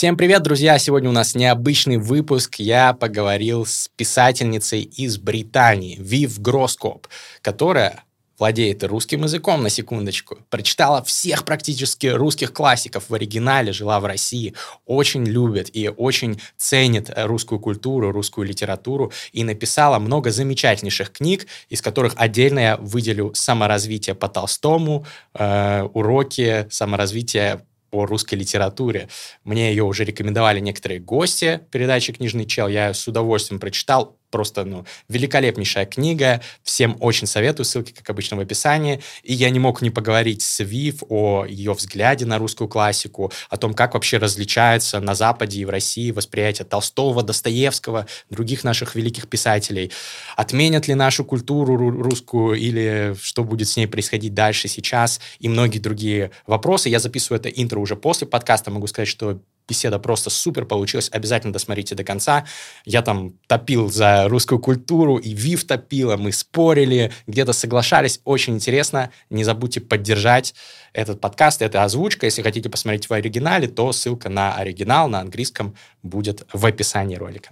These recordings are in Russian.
Всем привет, друзья! Сегодня у нас необычный выпуск. Я поговорил с писательницей из Британии, Вив Гроскоп, которая владеет русским языком, на секундочку, прочитала всех практически русских классиков в оригинале, жила в России, очень любит и очень ценит русскую культуру, русскую литературу и написала много замечательнейших книг, из которых отдельно я выделю «Саморазвитие по Толстому», э, «Уроки саморазвития по русской литературе. Мне ее уже рекомендовали некоторые гости передачи «Книжный чел». Я с удовольствием прочитал просто, ну, великолепнейшая книга. Всем очень советую, ссылки, как обычно, в описании. И я не мог не поговорить с Вив о ее взгляде на русскую классику, о том, как вообще различается на Западе и в России восприятие Толстого, Достоевского, других наших великих писателей. Отменят ли нашу культуру русскую или что будет с ней происходить дальше, сейчас и многие другие вопросы. Я записываю это интро уже после подкаста. Могу сказать, что беседа просто супер получилась. Обязательно досмотрите до конца. Я там топил за русскую культуру, и Вив топила, мы спорили, где-то соглашались. Очень интересно. Не забудьте поддержать этот подкаст, это озвучка. Если хотите посмотреть в оригинале, то ссылка на оригинал на английском будет в описании ролика.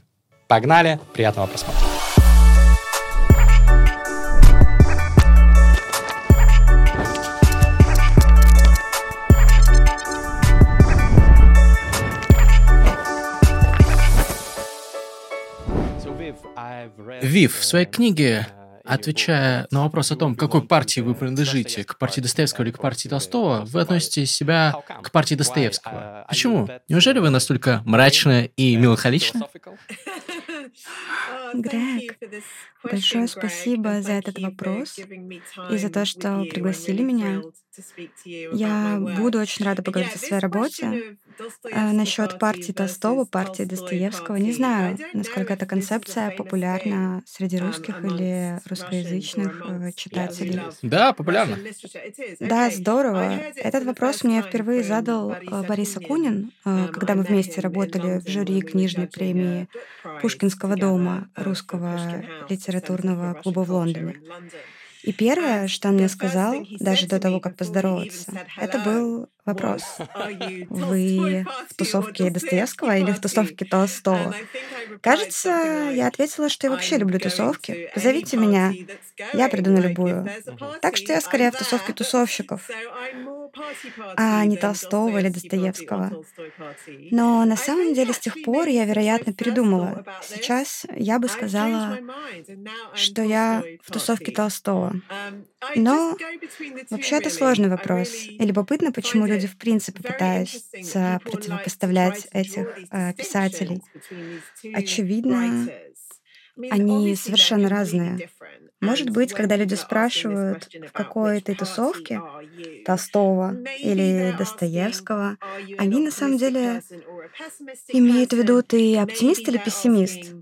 Погнали, приятного просмотра. Вив, в своей книге, отвечая на вопрос о том, к какой партии вы принадлежите, к партии Достоевского или к партии Толстого, вы относите себя к партии Достоевского. Почему? Неужели вы настолько мрачны и меланхоличны? Грег, большое спасибо за этот вопрос и за то, что пригласили меня. Я буду очень рада поговорить о своей работе. А насчет партии Толстого, партии Достоевского, не знаю, насколько эта концепция популярна среди русских или русскоязычных э, читателей. Да, популярна. Да, здорово. Этот вопрос мне впервые задал э, Борис Акунин, э, когда мы вместе работали в жюри книжной премии Пушкинского дома русского литературного клуба в Лондоне. И первое, что он мне сказал, даже до того, как поздороваться, это был вопрос. Вы в тусовке Достоевского или в тусовке Толстого? Кажется, я ответила, что я вообще люблю тусовки. Позовите меня, я приду на любую. Так что я скорее в тусовке тусовщиков, а не Толстого или Достоевского. Но на самом деле с тех пор я, вероятно, передумала. Сейчас я бы сказала, что я в тусовке Толстого. Но вообще это сложный вопрос. И любопытно, почему люди в принципе пытаются противопоставлять этих э, писателей. Очевидно, они совершенно разные. Может быть, когда люди спрашивают, в какой ты тусовке, Толстого или Достоевского, они на самом деле имеют в виду, ты оптимист или пессимист?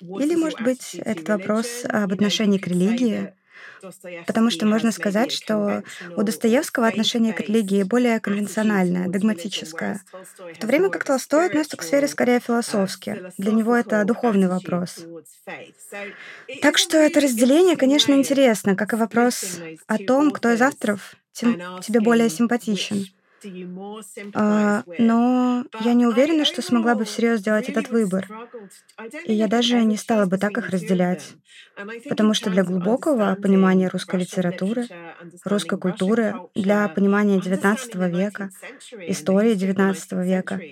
Или, может быть, этот вопрос об отношении к религии, Потому что можно сказать, что у Достоевского отношение к религии более конвенциональное, догматическое, в то время как Толстой относится к сфере скорее философски. Для него это духовный вопрос. Так что это разделение, конечно, интересно, как и вопрос о том, кто из авторов тебе более симпатичен. А, но я не уверена, что смогла бы всерьез сделать этот выбор. И я даже не стала бы так их разделять. Потому что для глубокого понимания русской литературы, русской культуры, для понимания XIX века, истории XIX века,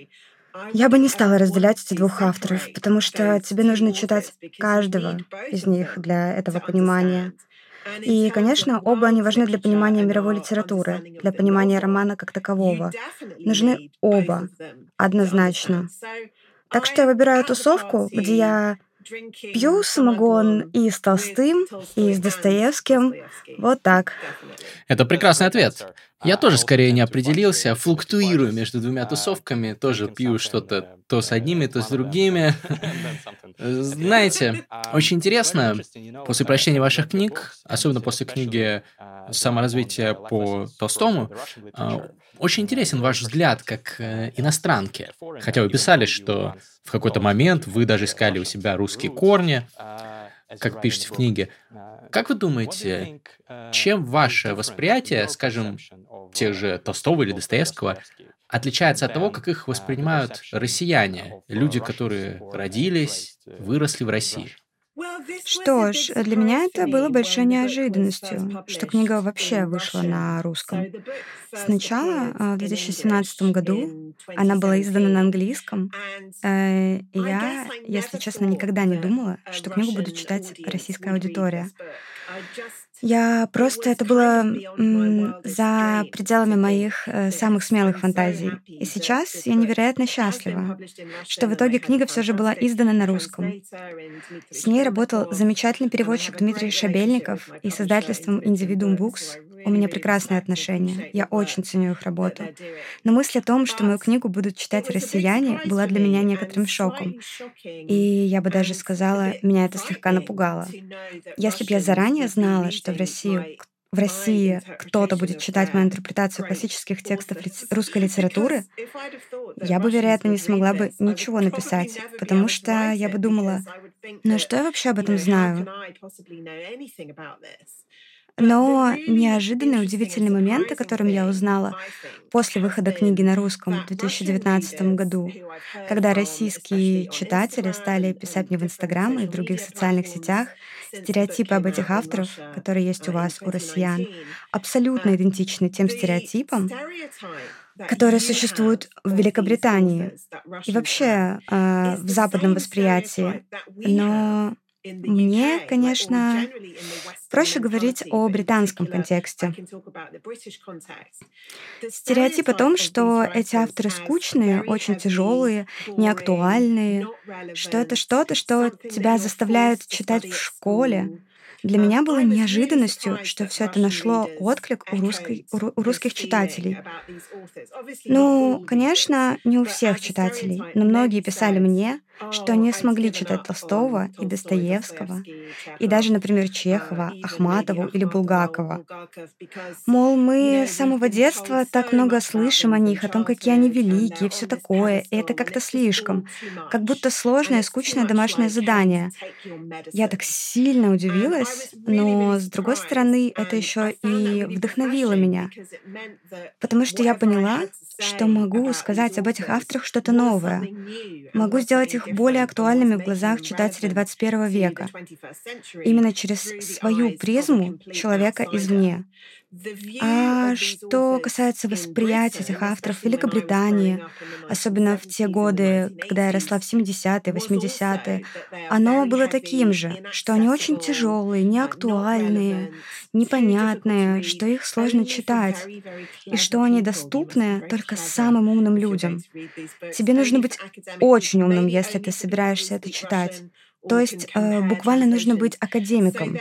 я бы не стала разделять эти двух авторов, потому что тебе нужно читать каждого из них для этого понимания. И, конечно, оба они важны для понимания мировой литературы, для понимания романа как такового. Нужны оба, однозначно. Так что я выбираю тусовку, где я Пью самогон и с Толстым, и с Достоевским. Вот так. Это прекрасный ответ. Я тоже скорее не определился, флуктуирую между двумя тусовками, тоже пью что-то то с одними, то с другими. Знаете, очень интересно, после прочтения ваших книг, особенно после книги «Саморазвитие по Толстому», очень интересен ваш взгляд как э, иностранки. Хотя вы писали, что в какой-то момент вы даже искали у себя русские корни, как пишете в книге. Как вы думаете, чем ваше восприятие, скажем, тех же Толстого или Достоевского, отличается от того, как их воспринимают россияне, люди, которые родились, выросли в России. Что ж, для меня это было большой неожиданностью, что книга вообще вышла на русском. Сначала, а, в 2017 году, она была издана на английском, э, и я, если честно, никогда не думала, что книгу будет читать российская аудитория. Я просто это было за пределами моих э, самых смелых фантазий. И сейчас я невероятно счастлива, что в итоге книга все же была издана на русском. С ней работал замечательный переводчик Дмитрий Шабельников и с издательством Individuum Books у меня прекрасные отношения. Я очень ценю их работу. Но мысль о том, что мою книгу будут читать россияне, была для меня некоторым шоком. И я бы даже сказала, меня это слегка напугало. Если бы я заранее знала, что в России в России кто-то будет читать мою интерпретацию классических текстов русской литературы, я бы, вероятно, не смогла бы ничего написать, потому что я бы думала, ну что я вообще об этом знаю? Но неожиданные, удивительные моменты, которым я узнала после выхода книги на русском в 2019 году, когда российские читатели стали писать мне в Инстаграм и в других социальных сетях стереотипы об этих авторах, которые есть у вас, у россиян, абсолютно идентичны тем стереотипам, которые существуют в Великобритании и вообще э, в западном восприятии. Но мне, конечно, проще говорить о британском контексте. Стереотип о том, что эти авторы скучные, очень тяжелые, неактуальные, что это что-то, что тебя заставляют читать в школе, для меня было неожиданностью, что все это нашло отклик у, русской, у русских читателей. Ну, конечно, не у всех читателей, но многие писали мне, что не смогли читать Толстого и Достоевского, и даже, например, Чехова, Ахматову или Булгакова. Мол, мы с самого детства так много слышим о них, о том, какие они великие, все такое, и это как-то слишком, как будто сложное, скучное домашнее задание. Я так сильно удивилась, но, с другой стороны, это еще и вдохновило меня, потому что я поняла, что могу сказать об этих авторах что-то новое. Могу сделать их более актуальными в глазах читателей 21 века, именно через свою призму человека извне. А что касается восприятия этих авторов в Великобритании, особенно в те годы, когда я росла в 70-е, 80-е, оно было таким же, что они очень тяжелые, неактуальные, непонятные, что их сложно читать, и что они доступны только самым умным людям. Тебе нужно быть очень умным, если ты собираешься это читать. То есть э, буквально нужно быть академиком.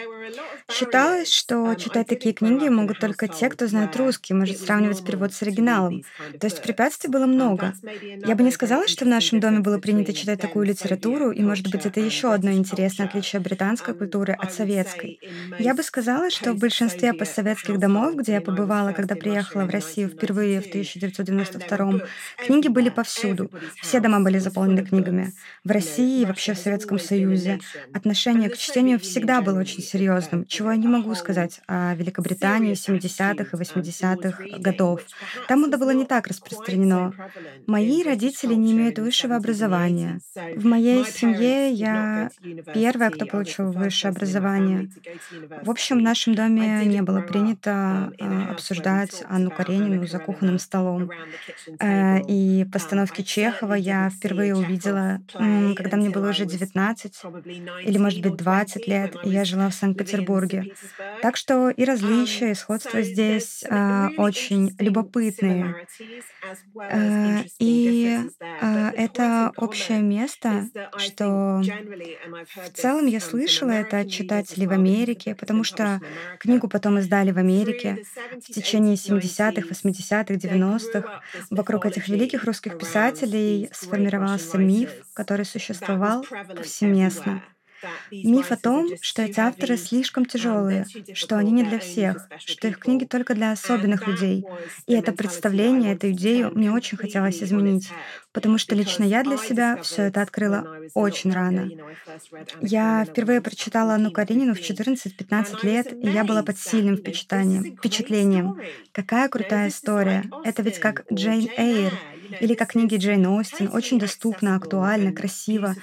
Считалось, что читать такие книги могут только те, кто знает русский, может сравнивать перевод с оригиналом. То есть препятствий было много. Я бы не сказала, что в нашем доме было принято читать такую литературу, и, может быть, это еще одно интересное отличие британской культуры от советской. Я бы сказала, что в большинстве постсоветских домов, где я побывала, когда приехала в Россию впервые в 1992 книги были повсюду. Все дома были заполнены книгами. В России и вообще в Советском Союзе отношение к чтению всегда было очень серьезным, чего я не могу сказать о Великобритании 70-х и 80-х годов. Там это было не так распространено. Мои родители не имеют высшего образования. В моей семье я первая, кто получил высшее образование. В общем, в нашем доме не было принято э, обсуждать Анну Каренину за кухонным столом. Э, и постановки Чехова я впервые увидела, когда мне было уже 19 или, может быть, 20 лет, и я жила в Санкт-Петербурге. Петербурге. Так что и различия, и сходства здесь э, очень любопытные. Э, и э, это общее место, что в целом я слышала это от читателей в Америке, потому что книгу потом издали в Америке в течение 70-х, 80-х, 90-х. Вокруг этих великих русских писателей сформировался миф, который существовал повсеместно. Миф о том, что эти авторы слишком тяжелые, что они не для всех, что их книги только для особенных людей. И это представление, эту идею мне очень хотелось изменить, потому что лично я для себя все это открыла очень рано. Я впервые прочитала Анну Каренину в 14-15 лет, и я была под сильным впечатлением. впечатлением. Какая крутая история. Это ведь как Джейн Эйр, или как книги Джейн Остин, очень доступно, актуально, красиво.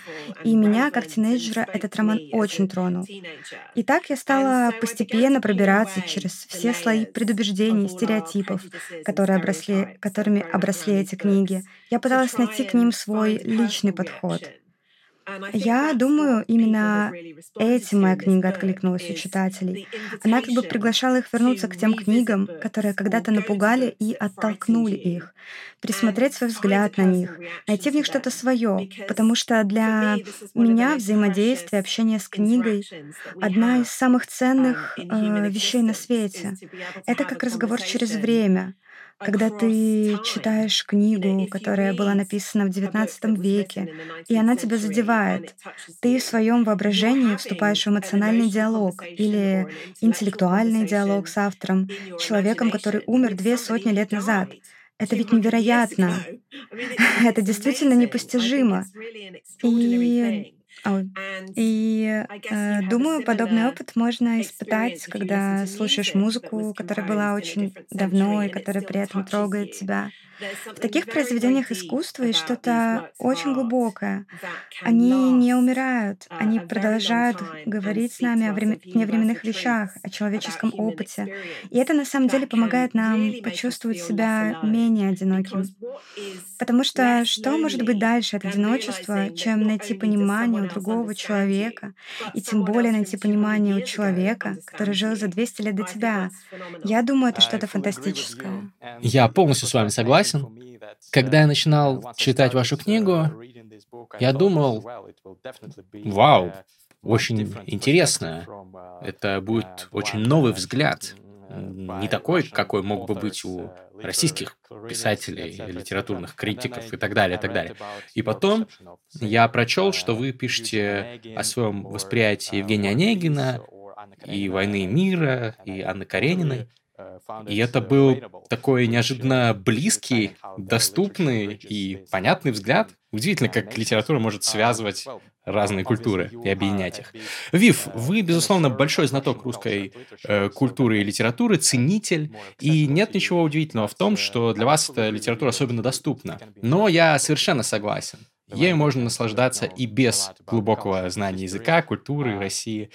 И меня, как тинейджера, этот роман очень тронул. И так я стала постепенно пробираться через все слои предубеждений, стереотипов, которые обросли, которыми обросли эти книги. Я пыталась найти к ним свой личный подход. Я думаю, именно этим моя книга откликнулась у читателей. Она как бы приглашала их вернуться к тем книгам, которые когда-то напугали и оттолкнули их, присмотреть свой взгляд на них, найти в них что-то свое, потому что для меня взаимодействие, общение с книгой — одна из самых ценных э, вещей на свете. Это как разговор через время — когда ты читаешь книгу, которая была написана в XIX веке, и она тебя задевает, ты в своем воображении вступаешь в эмоциональный диалог или интеллектуальный диалог с автором, человеком, который умер две сотни лет назад. Это ведь невероятно. Это действительно непостижимо. И и э, думаю, подобный опыт можно испытать, когда слушаешь музыку, которая была очень давно и которая при этом трогает тебя. В таких произведениях искусства есть что-то очень глубокое. Они не умирают, uh, они продолжают говорить с нами о вневременных вещах, о человеческом опыте. И это на самом деле помогает нам почувствовать себя менее одиноким. Потому что что может быть дальше от одиночества, чем найти понимание у другого человека, и тем более найти понимание у человека, который жил за 200 лет до тебя? Я думаю, это что-то фантастическое. Я полностью с вами согласен согласен. Когда я начинал читать вашу книгу, я думал, вау, очень интересно. Это будет очень новый взгляд. Не такой, какой мог бы быть у российских писателей, литературных критиков и так далее, и так далее. И потом я прочел, что вы пишете о своем восприятии Евгения Онегина и «Войны и мира», и Анны Карениной. И это был такой неожиданно близкий, доступный и понятный взгляд. Удивительно, как литература может связывать разные культуры и объединять их. Вив, вы, безусловно, большой знаток русской э, культуры и литературы, ценитель, и нет ничего удивительного в том, что для вас эта литература особенно доступна. Но я совершенно согласен. Ею можно наслаждаться и без глубокого знания языка, культуры России.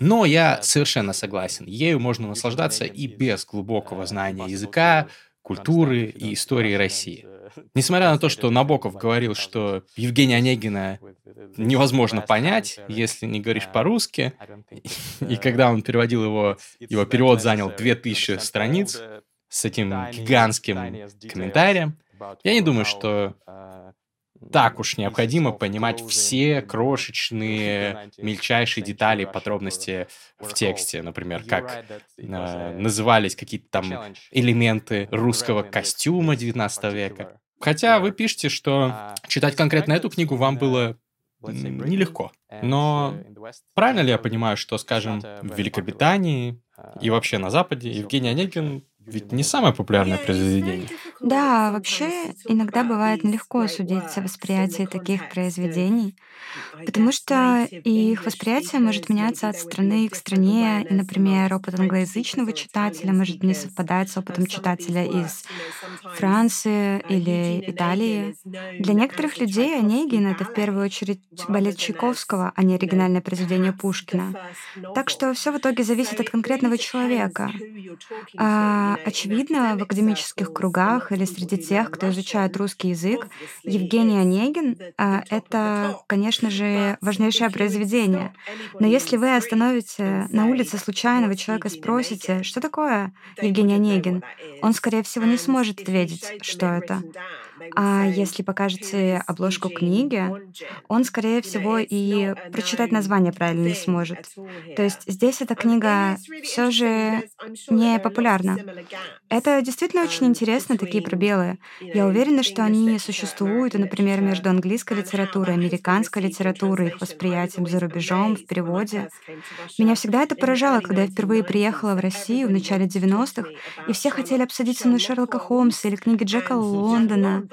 Но я совершенно согласен. Ею можно наслаждаться и без глубокого знания языка, культуры и истории России. Несмотря на то, что Набоков говорил, что Евгения Онегина невозможно понять, если не говоришь по-русски, и когда он переводил его, его перевод занял 2000 страниц с этим гигантским комментарием, я не думаю, что так уж необходимо понимать все крошечные, мельчайшие детали, подробности в тексте. Например, как э, назывались какие-то там элементы русского костюма 19 века. Хотя вы пишете, что читать конкретно эту книгу вам было нелегко. Но правильно ли я понимаю, что, скажем, в Великобритании и вообще на Западе Евгений Онегин ведь не самое популярное произведение. Да, вообще иногда бывает нелегко судить о восприятии таких произведений, потому что их восприятие может меняться от страны к стране, и, например, опыт англоязычного читателя может не совпадать с опытом читателя из Франции или Италии. Для некоторых людей Онегин — это в первую очередь балет Чайковского, а не оригинальное произведение Пушкина. Так что все в итоге зависит от конкретного человека. А очевидно, в академических кругах или среди тех, кто изучает русский язык, Евгений Онегин а, — это, конечно же, важнейшее произведение. Но если вы остановите на улице случайного человека и спросите, что такое Евгений Онегин, он, скорее всего, не сможет ответить, что это. А если покажете обложку книги, он, скорее всего, и прочитать название правильно не сможет. То есть здесь эта книга все же не популярна. Это действительно очень интересно, такие пробелы. Я уверена, что они существуют, например, между английской литературой, американской литературой, их восприятием за рубежом, в переводе. Меня всегда это поражало, когда я впервые приехала в Россию в начале 90-х, и все хотели обсудить со мной Шерлока Холмса или книги Джека Лондона.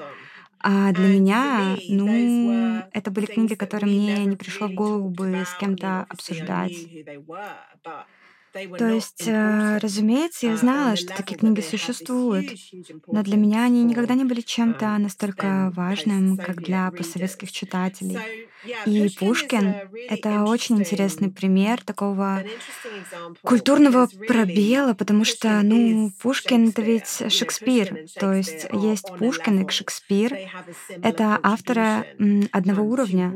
А для меня, ну, это были книги, которые мне не пришло в голову бы с кем-то обсуждать. То есть, э, разумеется, я знала, что такие книги существуют, но для меня они никогда не были чем-то настолько важным, как для постсоветских читателей. И Пушкин — это очень интересный пример такого культурного пробела, потому что, ну, Пушкин — это ведь Шекспир, то есть есть Пушкин и Шекспир. Это авторы одного уровня,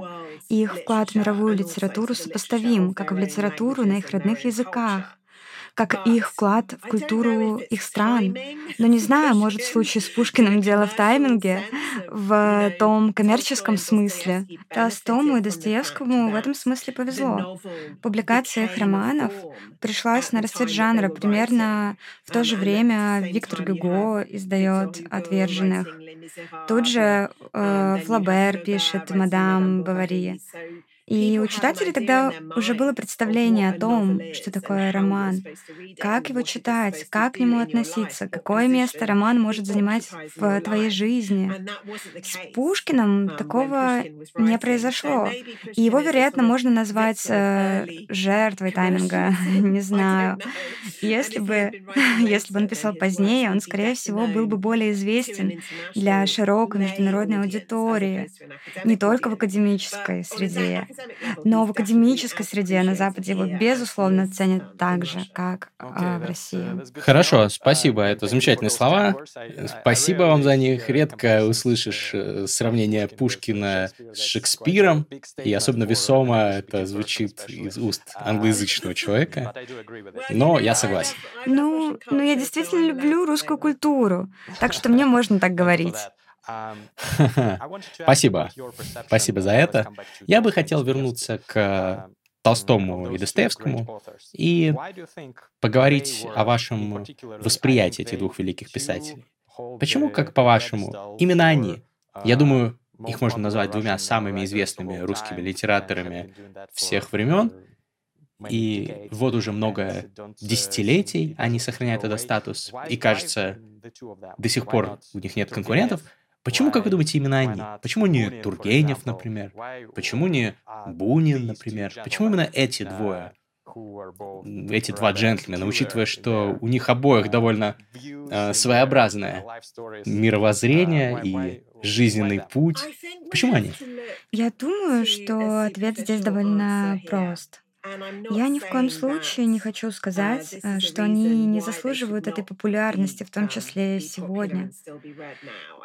их вклад в мировую литературу сопоставим, как и в литературу на их родных языках как их вклад в культуру их стран. Но не знаю, может, в случае с Пушкиным дело в тайминге, в том коммерческом смысле. Толстому и Достоевскому в этом смысле повезло. Публикация их романов пришлась на расцвет жанра примерно в то же время Виктор Гюго издает «Отверженных». Тут же э, Флабер пишет «Мадам Бавари». И у читателей тогда уже было представление о том, что такое роман, как его читать, как к нему относиться, какое место роман может занимать в твоей жизни. С Пушкиным такого не произошло. И его, вероятно, можно назвать э, жертвой тайминга, не знаю. Если бы, если бы он писал позднее, он, скорее всего, был бы более известен для широкой международной аудитории, не только в академической среде, но в академической среде на Западе его, безусловно, ценят так же, как а, в России. Хорошо, спасибо. Это замечательные слова. Спасибо вам за них. Редко услышишь э, сравнение Пушкина с Шекспиром, и особенно весомо это звучит из уст англоязычного человека. Но я согласен. Ну, ну я действительно люблю русскую культуру, так что мне можно так говорить. Спасибо. Спасибо за это. Я бы хотел вернуться к Толстому и Достоевскому и поговорить о вашем восприятии этих двух великих писателей. Почему, как по-вашему, именно они? Я думаю, их можно назвать двумя самыми известными русскими литераторами всех времен, и вот уже много десятилетий они сохраняют этот статус, и кажется, до сих пор у них нет конкурентов. Почему, как вы думаете, именно они? Почему не Тургенев, например? Почему не Бунин, например? Почему именно эти двое? Эти два джентльмена, учитывая, что у них обоих довольно э, своеобразное мировоззрение и жизненный путь. Почему они? Я думаю, что ответ здесь довольно прост. Я ни в коем случае не хочу сказать, э, что они не заслуживают этой популярности, в том числе сегодня.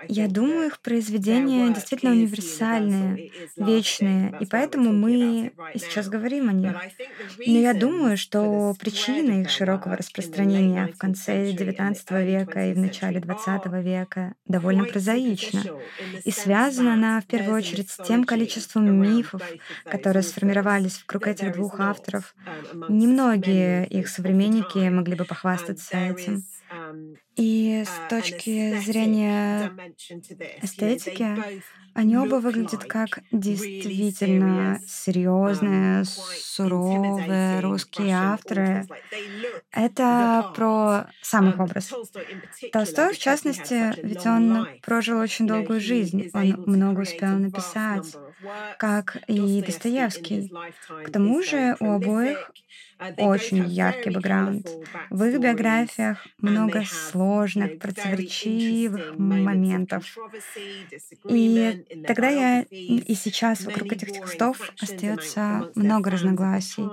Я думаю, их произведения действительно универсальные, вечные, и поэтому мы и сейчас говорим о них. Но я думаю, что причина их широкого распространения в конце XIX века и в начале XX века довольно прозаична. И связана она в первую очередь с тем количеством мифов, которые сформировались вокруг этих двух авторов. Немногие их современники могли бы похвастаться этим. И с точки зрения эстетики, они оба выглядят как действительно серьезные, суровые русские авторы. Это про сам их образ. Толстой, в частности, ведь он прожил очень долгую жизнь, он много успел написать, как и Достоевский. К тому же у обоих очень яркий бэкграунд. В их биографиях много сложных, противоречивых моментов. И тогда я и сейчас вокруг этих текстов остается много разногласий.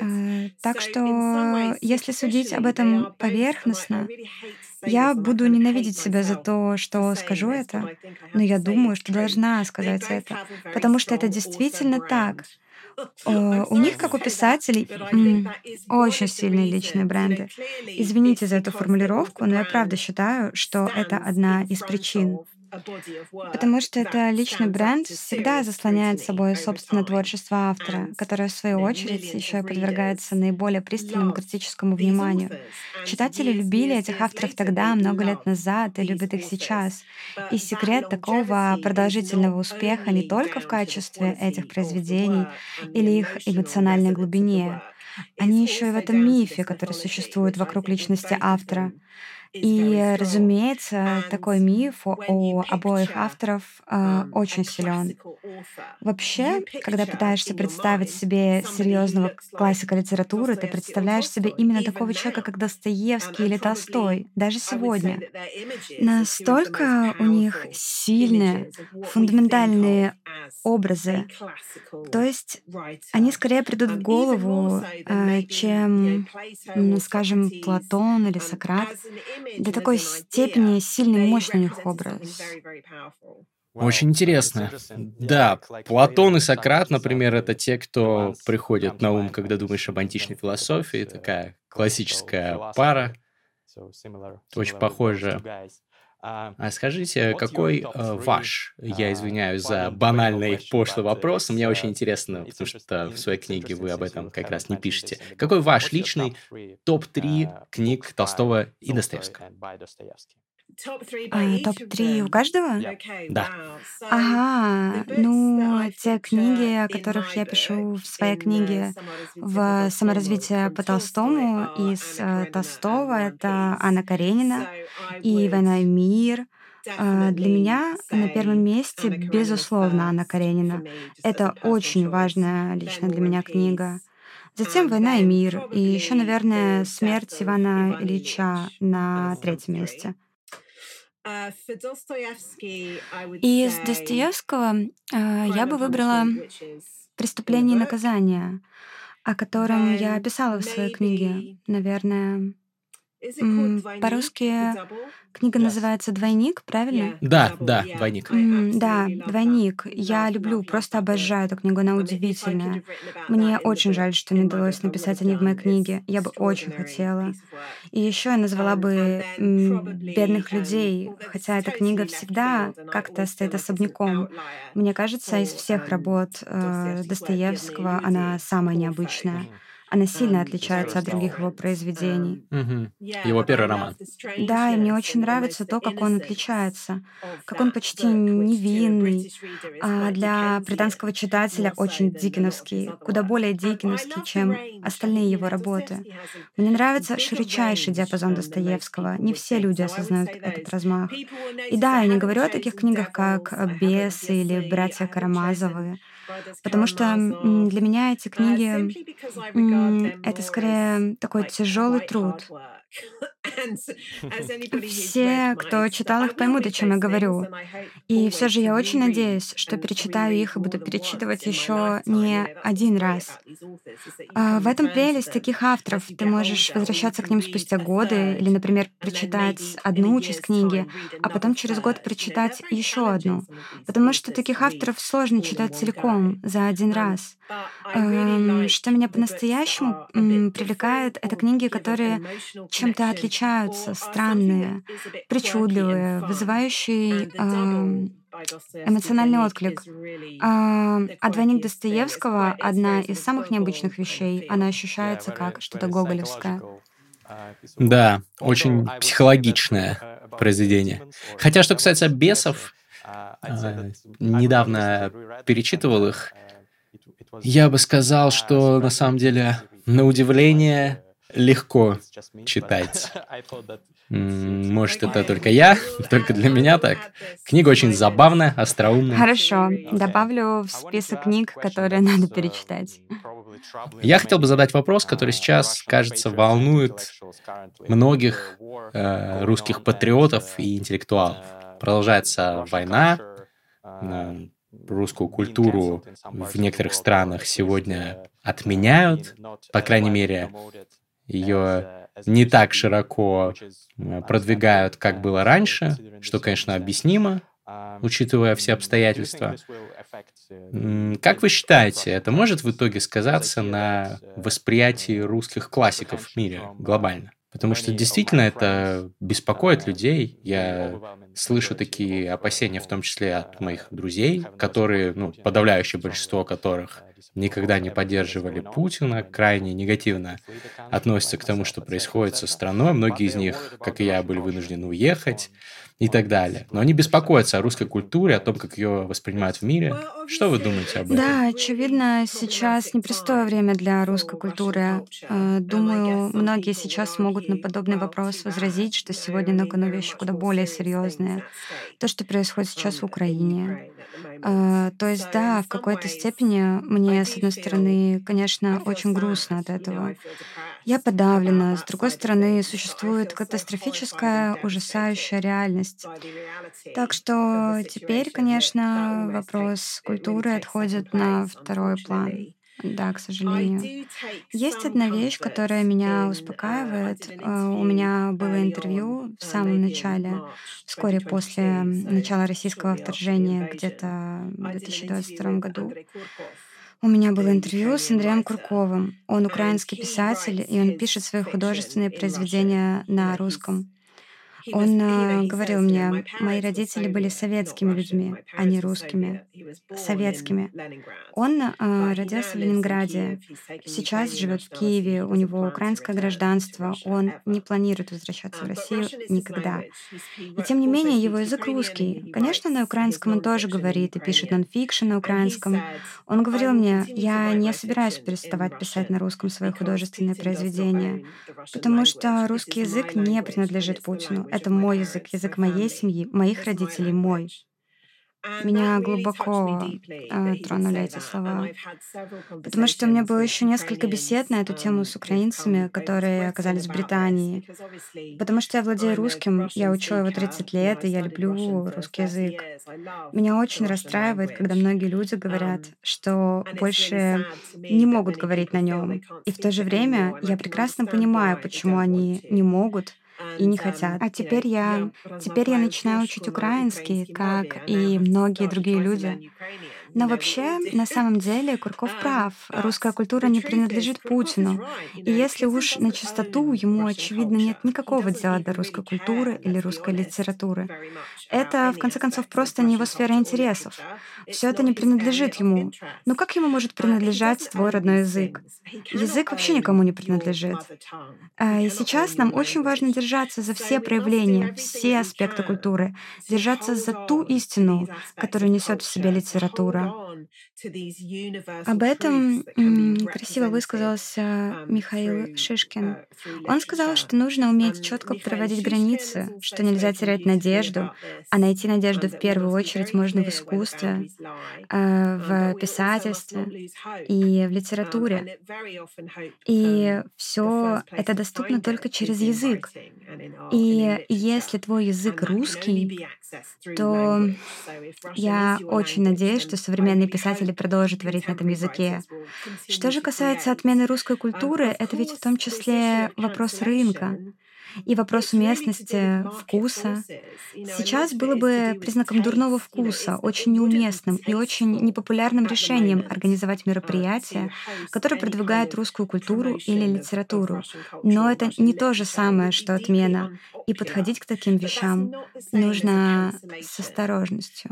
Э, так что, если судить об этом поверхностно, я буду ненавидеть себя за то, что скажу это, но я думаю, что должна сказать это, потому что это действительно так. У них, как у писателей, очень сильные личные бренды. Извините за эту формулировку, но я правда считаю, что это одна из причин. Потому что это личный бренд всегда заслоняет собой собственное творчество автора, которое, в свою очередь, еще и подвергается наиболее пристальному критическому вниманию. Читатели любили этих авторов тогда, много лет назад, и любят их сейчас. И секрет такого продолжительного успеха не только в качестве этих произведений или их эмоциональной глубине, они еще и в этом мифе, который существует вокруг личности автора. И, разумеется, такой миф о обоих авторов э, очень силен. Вообще, когда пытаешься представить себе серьезного классика литературы, ты представляешь себе именно такого человека, как Достоевский или Толстой, даже сегодня. Настолько у них сильные, фундаментальные образы. То есть они скорее придут в голову, э, чем, скажем, Платон или Сократ до такой степени сильный, мощный у них образ. Очень интересно. Да, Платон и Сократ, например, это те, кто приходят на ум, когда думаешь об античной философии, такая классическая пара, очень похожая. А скажите, какой э, ваш, я извиняюсь за банальный пошлый вопрос, мне очень интересно, потому что в своей книге вы об этом как раз не пишете. Какой ваш личный топ-3 книг Толстого и Достоевского? А, топ-3 у каждого? Да. Ага, ну, те книги, о которых я пишу в своей книге в «Саморазвитие по Толстому» из э, Толстого, это Анна Каренина и «Война и мир», а, для меня на первом месте, безусловно, Анна Каренина. Это очень важная лично для меня книга. Затем «Война и мир», и еще, наверное, «Смерть Ивана Ильича» на третьем месте. Из Достоевского э, я бы выбрала «Преступление и наказание», о котором я писала в своей книге, наверное, по-русски книга называется «Двойник», правильно? Да, да, «Двойник». да, «Двойник». Я люблю, просто обожаю эту книгу, она удивительная. Мне очень жаль, что не удалось написать о ней в моей книге. Я бы очень хотела. И еще я назвала бы «Бедных людей», хотя эта книга всегда как-то стоит особняком. Мне кажется, из всех работ э, Достоевского она самая необычная она сильно отличается от других его произведений. Мгм. Его первый роман. Да, и мне очень нравится то, как он отличается, как он почти невинный, а для британского читателя очень дикиновский, куда более дикиновский, чем остальные его работы. Мне нравится широчайший диапазон Достоевского. Не все люди осознают этот размах. И да, я не говорю о таких книгах, как «Бесы» или «Братья Карамазовы», Потому что для меня эти книги — это скорее такой тяжелый труд. Все, кто читал их, поймут, о чем я говорю. И все же я очень надеюсь, что перечитаю их и буду перечитывать еще не один раз. А в этом прелесть таких авторов. Ты можешь возвращаться к ним спустя годы или, например, прочитать одну часть книги, а потом через год прочитать еще одну. Потому что таких авторов сложно читать целиком за один раз. Эм, что меня по-настоящему привлекает, это книги, которые чем-то отличаются, странные, причудливые, вызывающие эмоциональный отклик. А, а двойник Достоевского — одна из самых необычных вещей. Она ощущается как что-то гоголевское. Да, очень психологичное произведение. Хотя, что касается бесов, а, недавно перечитывал их, я бы сказал, что на самом деле, на удивление, легко читать. Может, это только я, только для меня так. Книга очень забавная, остроумная. Хорошо, добавлю в список книг, которые надо перечитать. Я хотел бы задать вопрос, который сейчас, кажется, волнует многих э, русских патриотов и интеллектуалов. Продолжается война, русскую культуру в некоторых странах сегодня отменяют, по крайней мере, ее не так широко э, продвигают, как было раньше, что, конечно, объяснимо, учитывая все обстоятельства. Как вы считаете, это может в итоге сказаться на восприятии русских классиков в мире глобально? Потому что действительно это беспокоит людей. Я слышу такие опасения, в том числе от моих друзей, которые, ну, подавляющее большинство которых никогда не поддерживали Путина, крайне негативно относятся к тому, что происходит со страной. Многие из них, как и я, были вынуждены уехать и так далее. Но они беспокоятся о русской культуре, о том, как ее воспринимают в мире. Что вы думаете об этом? Да, очевидно, сейчас непростое время для русской культуры. Э, думаю, многие сейчас могут на подобный вопрос возразить, что сегодня на кону вещи куда более серьезные. То, что происходит сейчас в Украине. Э, то есть, да, в какой-то степени мне, с одной стороны, конечно, очень грустно от этого. Я подавлена. С другой стороны, существует катастрофическая, ужасающая реальность. Так что теперь, конечно, вопрос культуры отходит на второй план. Да, к сожалению. Есть одна вещь, которая меня успокаивает. Э, у меня было интервью в самом начале, вскоре после начала российского вторжения, где-то в 2022 году. У меня было интервью с Андреем Курковым. Он украинский писатель, и он пишет свои художественные произведения на русском. Он э, говорил мне, мои родители были советскими людьми, а не русскими. Советскими. Он э, родился в Ленинграде, сейчас живет в Киеве, у него украинское гражданство, он не планирует возвращаться в Россию никогда. И тем не менее, его язык русский. Конечно, на украинском он тоже говорит и пишет нонфикшн на украинском. Он говорил мне, я не собираюсь переставать писать на русском свои художественные произведения, потому что русский язык не принадлежит Путину. Это мой язык, язык моей семьи, моих родителей, мой. Меня глубоко э, тронули эти слова, потому что у меня было еще несколько бесед на эту тему с украинцами, которые оказались в Британии. Потому что я владею русским, я учу его 30 лет, и я люблю русский язык. Меня очень расстраивает, когда многие люди говорят, что больше не могут говорить на нем. И в то же время я прекрасно понимаю, почему они не могут, и не хотят. А теперь я, теперь я начинаю учить украинский, как и многие другие люди. Но вообще, на самом деле, Курков прав. Русская культура не принадлежит Путину. И если уж на чистоту, ему, очевидно, нет никакого дела до русской культуры или русской литературы. Это, в конце концов, просто не его сфера интересов. Все это не принадлежит ему. Но как ему может принадлежать твой родной язык? Язык вообще никому не принадлежит. А, и сейчас нам очень важно держаться за все проявления, все аспекты культуры, держаться за ту истину, которую несет в себе литература, об этом красиво высказался um, Михаил Шишкин. Uh, Он сказал, что нужно уметь четко проводить границы, что нельзя терять надежду, а найти надежду в первую очередь можно в искусстве, э, в писательстве и в литературе. И все это доступно только через язык. И если твой язык русский, то я очень надеюсь, что современные писатели продолжат творить на этом языке. Что же касается отмены русской культуры, это ведь в том числе вопрос рынка и вопрос уместности вкуса. Сейчас было бы признаком дурного вкуса, очень неуместным и очень непопулярным решением организовать мероприятие, которое продвигает русскую культуру или литературу. Но это не то же самое, что отмена. И подходить к таким вещам нужно с осторожностью.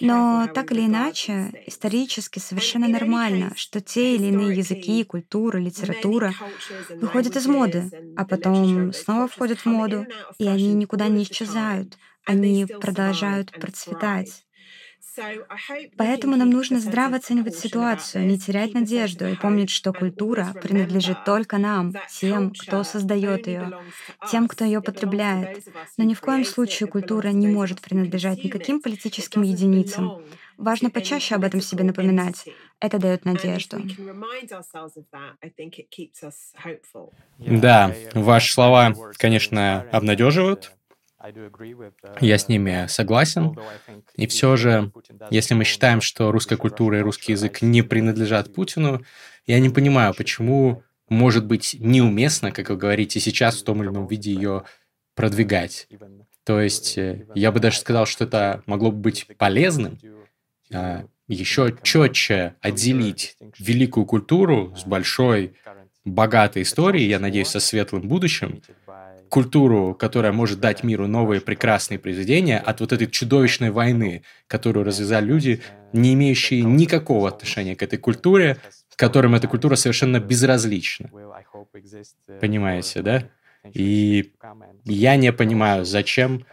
Но так или иначе, исторически совершенно нормально, что те или иные языки, культура, литература выходят из моды, а потом снова снова входят в моду, и они никуда не исчезают, они продолжают процветать. Поэтому нам нужно здраво оценивать ситуацию, не терять надежду и помнить, что культура принадлежит только нам, тем, кто создает ее, тем, кто ее потребляет. Но ни в коем случае культура не может принадлежать никаким политическим единицам. Важно почаще об этом себе напоминать. Это дает надежду. Да, ваши слова, конечно, обнадеживают. Я с ними согласен. И все же, если мы считаем, что русская культура и русский язык не принадлежат Путину, я не понимаю, почему может быть неуместно, как вы говорите, сейчас в том или ином виде ее продвигать. То есть э, я бы даже сказал, что это могло бы быть полезным, а, еще четче отделить великую культуру с большой богатой историей, я надеюсь, со светлым будущим, культуру, которая может дать миру новые прекрасные произведения от вот этой чудовищной войны, которую развязали люди, не имеющие никакого отношения к этой культуре, которым эта культура совершенно безразлична. Понимаете, да? И я не понимаю, зачем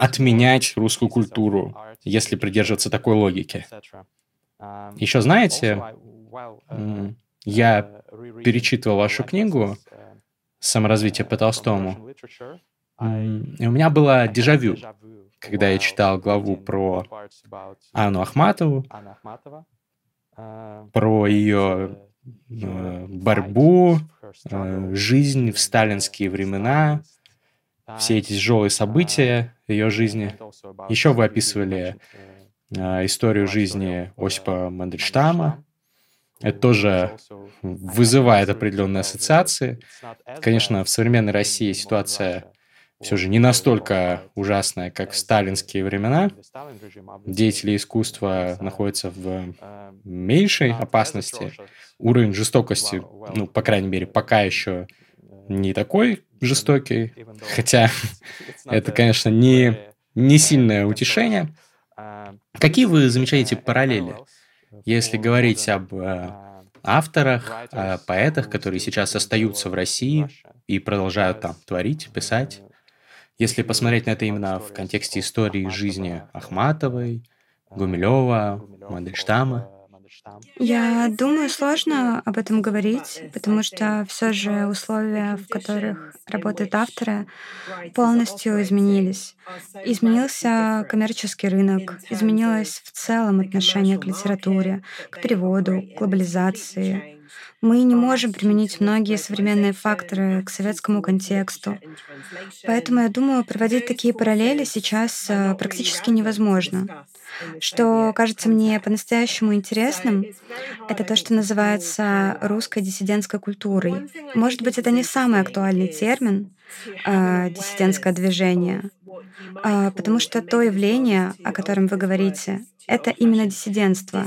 отменять русскую культуру, если придерживаться такой логики. Еще знаете, я перечитывал вашу книгу «Саморазвитие по Толстому», и у меня было дежавю, когда я читал главу про Анну Ахматову, про ее э, борьбу, э, жизнь в сталинские времена, все эти тяжелые события ее жизни. Еще вы описывали э, историю жизни Осипа Мандельштама. Это тоже вызывает определенные ассоциации. Конечно, в современной России ситуация все же не настолько ужасная, как в сталинские времена. Деятели искусства находятся в меньшей опасности. Уровень жестокости, ну, по крайней мере, пока еще не такой жестокий, хотя это, конечно, не, не сильное утешение. Какие вы замечаете параллели, если говорить об э, авторах, о поэтах, которые сейчас остаются в России и продолжают там творить, писать? Если посмотреть на это именно в контексте истории жизни Ахматовой, Гумилева, Мандельштама, я думаю, сложно об этом говорить, потому что все же условия, в которых работают авторы, полностью изменились. Изменился коммерческий рынок, изменилось в целом отношение к литературе, к переводу, к глобализации. Мы не можем применить многие современные факторы к советскому контексту. Поэтому, я думаю, проводить такие параллели сейчас э, практически невозможно. Что кажется мне по-настоящему интересным, это то, что называется русской диссидентской культурой. Может быть, это не самый актуальный термин, э, диссидентское движение, э, потому что то явление, о котором вы говорите, это именно диссидентство.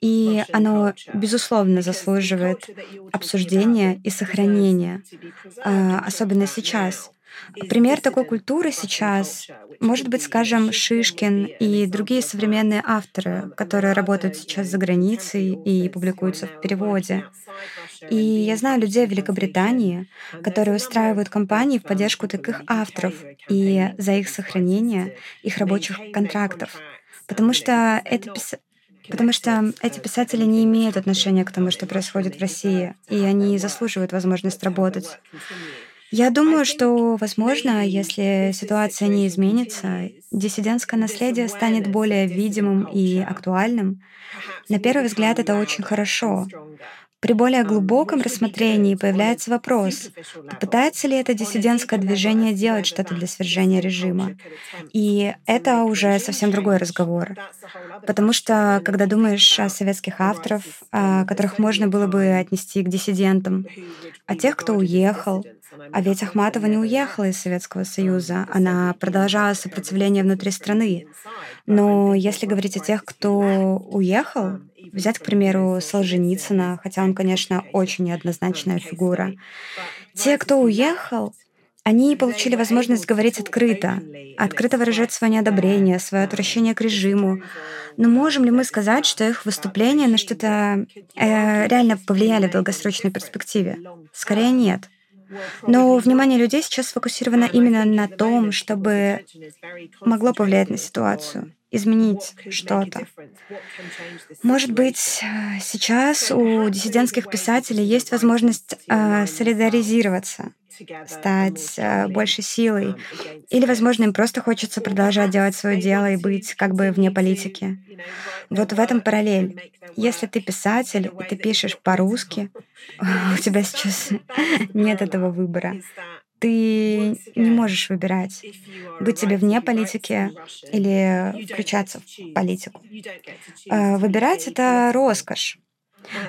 И оно, безусловно, заслуживает обсуждения и сохранения, э, особенно сейчас. Пример такой культуры сейчас может быть, скажем, Шишкин и другие современные авторы, которые работают сейчас за границей и публикуются в переводе. И я знаю людей в Великобритании, которые устраивают кампании в поддержку таких авторов и за их сохранение их рабочих контрактов. Потому что это пис... Потому что эти писатели не имеют отношения к тому, что происходит в России, и они заслуживают возможность работать. Я думаю, что, возможно, если ситуация не изменится, диссидентское наследие станет более видимым и актуальным. На первый взгляд это очень хорошо. При более глубоком рассмотрении появляется вопрос, попытается ли это диссидентское движение делать что-то для свержения режима. И это уже совсем другой разговор. Потому что, когда думаешь о советских авторах, которых можно было бы отнести к диссидентам, о тех, кто уехал, а ведь Ахматова не уехала из Советского Союза, она продолжала сопротивление внутри страны. Но если говорить о тех, кто уехал, взять, к примеру, Солженицына, хотя он, конечно, очень неоднозначная фигура, те, кто уехал, они получили возможность говорить открыто, открыто выражать свое неодобрение, свое отвращение к режиму. Но можем ли мы сказать, что их выступления на что-то э, реально повлияли в долгосрочной перспективе? Скорее нет. Но внимание людей сейчас сфокусировано именно на том, чтобы могло повлиять на ситуацию, изменить что-то. Может быть, сейчас у диссидентских писателей есть возможность э, солидаризироваться стать э, больше силой. Или, возможно, им просто хочется продолжать делать свое дело и быть как бы вне политики. Вот в этом параллель. Если ты писатель, и ты пишешь по-русски, у тебя сейчас нет этого выбора. Ты не можешь выбирать, быть тебе вне политики или включаться в политику. Э, выбирать — это роскошь.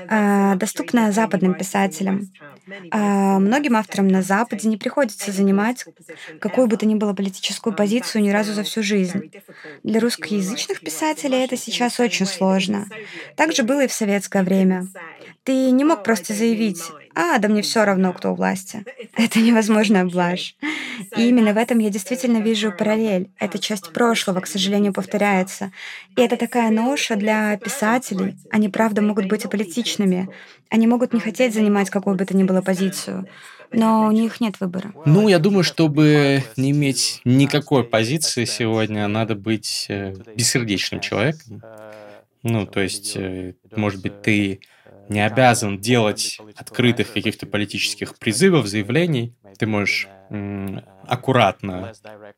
А, доступная западным писателям. А многим авторам на Западе не приходится занимать какую бы то ни было политическую позицию ни разу за всю жизнь. Для русскоязычных писателей это сейчас очень сложно. Так же было и в советское время. Ты не мог просто заявить а, да мне все равно, кто у власти. Это невозможная блажь. И именно в этом я действительно вижу параллель. Эта часть прошлого, к сожалению, повторяется. И это такая ноша для писателей. Они, правда, могут быть аполитичными. Они могут не хотеть занимать какую бы то ни было позицию. Но у них нет выбора. Ну, я думаю, чтобы не иметь никакой позиции сегодня, надо быть э, бессердечным человеком. Ну, то есть, э, может быть, ты не обязан делать открытых каких-то политических призывов, заявлений. Ты можешь аккуратно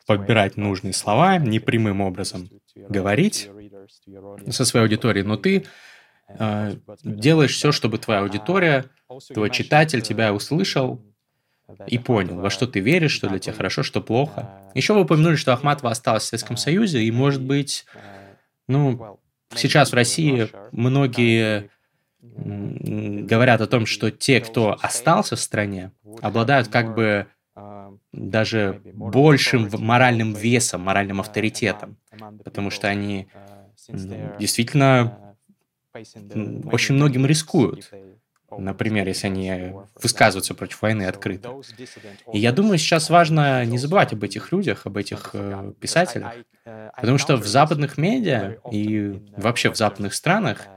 подбирать нужные слова, непрямым образом говорить со своей аудиторией, но ты э, делаешь все, чтобы твоя аудитория, твой читатель тебя услышал и понял, во что ты веришь, что для тебя хорошо, что плохо. Еще вы упомянули, что Ахматова осталась в Советском Союзе, и, может быть, ну, сейчас в России многие говорят о том, что те, кто остался в стране, обладают как бы даже большим моральным весом, моральным авторитетом, потому что они действительно очень многим рискуют. Например, если они высказываются против войны открыто. И я думаю, сейчас важно не забывать об этих людях, об этих э, писателях, потому что в западных медиа и вообще в западных странах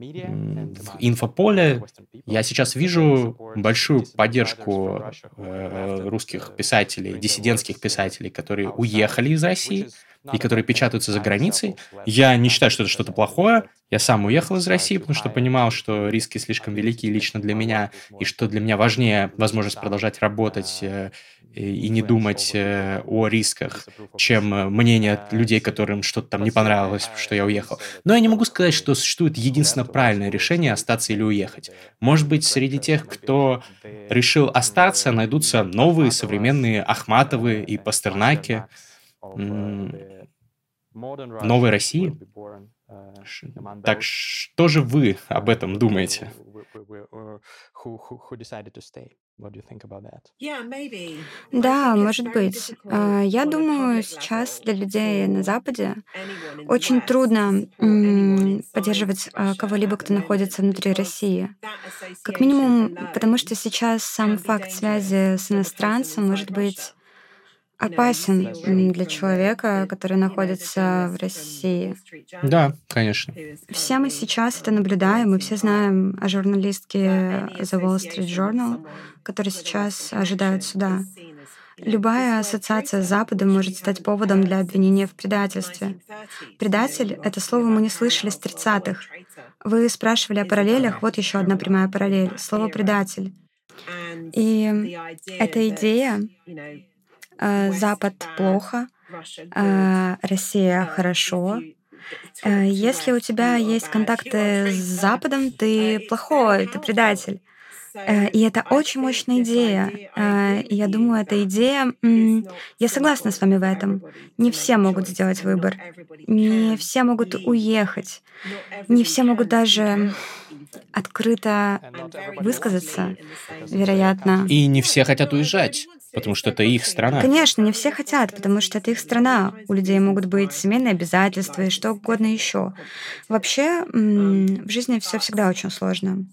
в инфополе я сейчас вижу большую поддержку э, русских писателей, диссидентских писателей, которые уехали из России и которые печатаются за границей. Я не считаю, что это что-то плохое. Я сам уехал из России, потому что понимал, что риски слишком велики лично для меня, и что для меня важнее возможность продолжать работать э, и не думать э, о рисках, чем э, мнение людей, которым что-то там не понравилось, что я уехал. Но я не могу сказать, что существует единственно правильное решение остаться или уехать. Может быть, среди тех, кто решил остаться, найдутся новые современные Ахматовы и Пастернаки новой России. Так что же вы об этом думаете? Да, может быть. А, я думаю, сейчас для людей на Западе очень трудно поддерживать а, кого-либо, кто находится внутри России. Как минимум, потому что сейчас сам факт связи с иностранцем может быть опасен для человека, который находится в России. Да, конечно. Все мы сейчас это наблюдаем, мы все знаем о журналистке The Wall Street Journal, который сейчас ожидают суда. Любая ассоциация с Западом может стать поводом для обвинения в предательстве. Предатель — это слово мы не слышали с 30-х. Вы спрашивали о параллелях, вот еще одна прямая параллель — слово «предатель». И эта идея Запад плохо, э, Россия хорошо. Э, если у тебя есть контакты с Западом, ты плохой, ты предатель. И это очень мощная идея. И я думаю, эта идея... Я согласна с вами в этом. Не все могут сделать выбор. Не все могут уехать. Не все могут даже открыто высказаться, вероятно. И не все хотят уезжать потому что это их страна. Конечно, не все хотят, потому что это их страна. У людей могут быть семейные обязательства и что угодно еще. Вообще, в жизни все всегда очень сложно.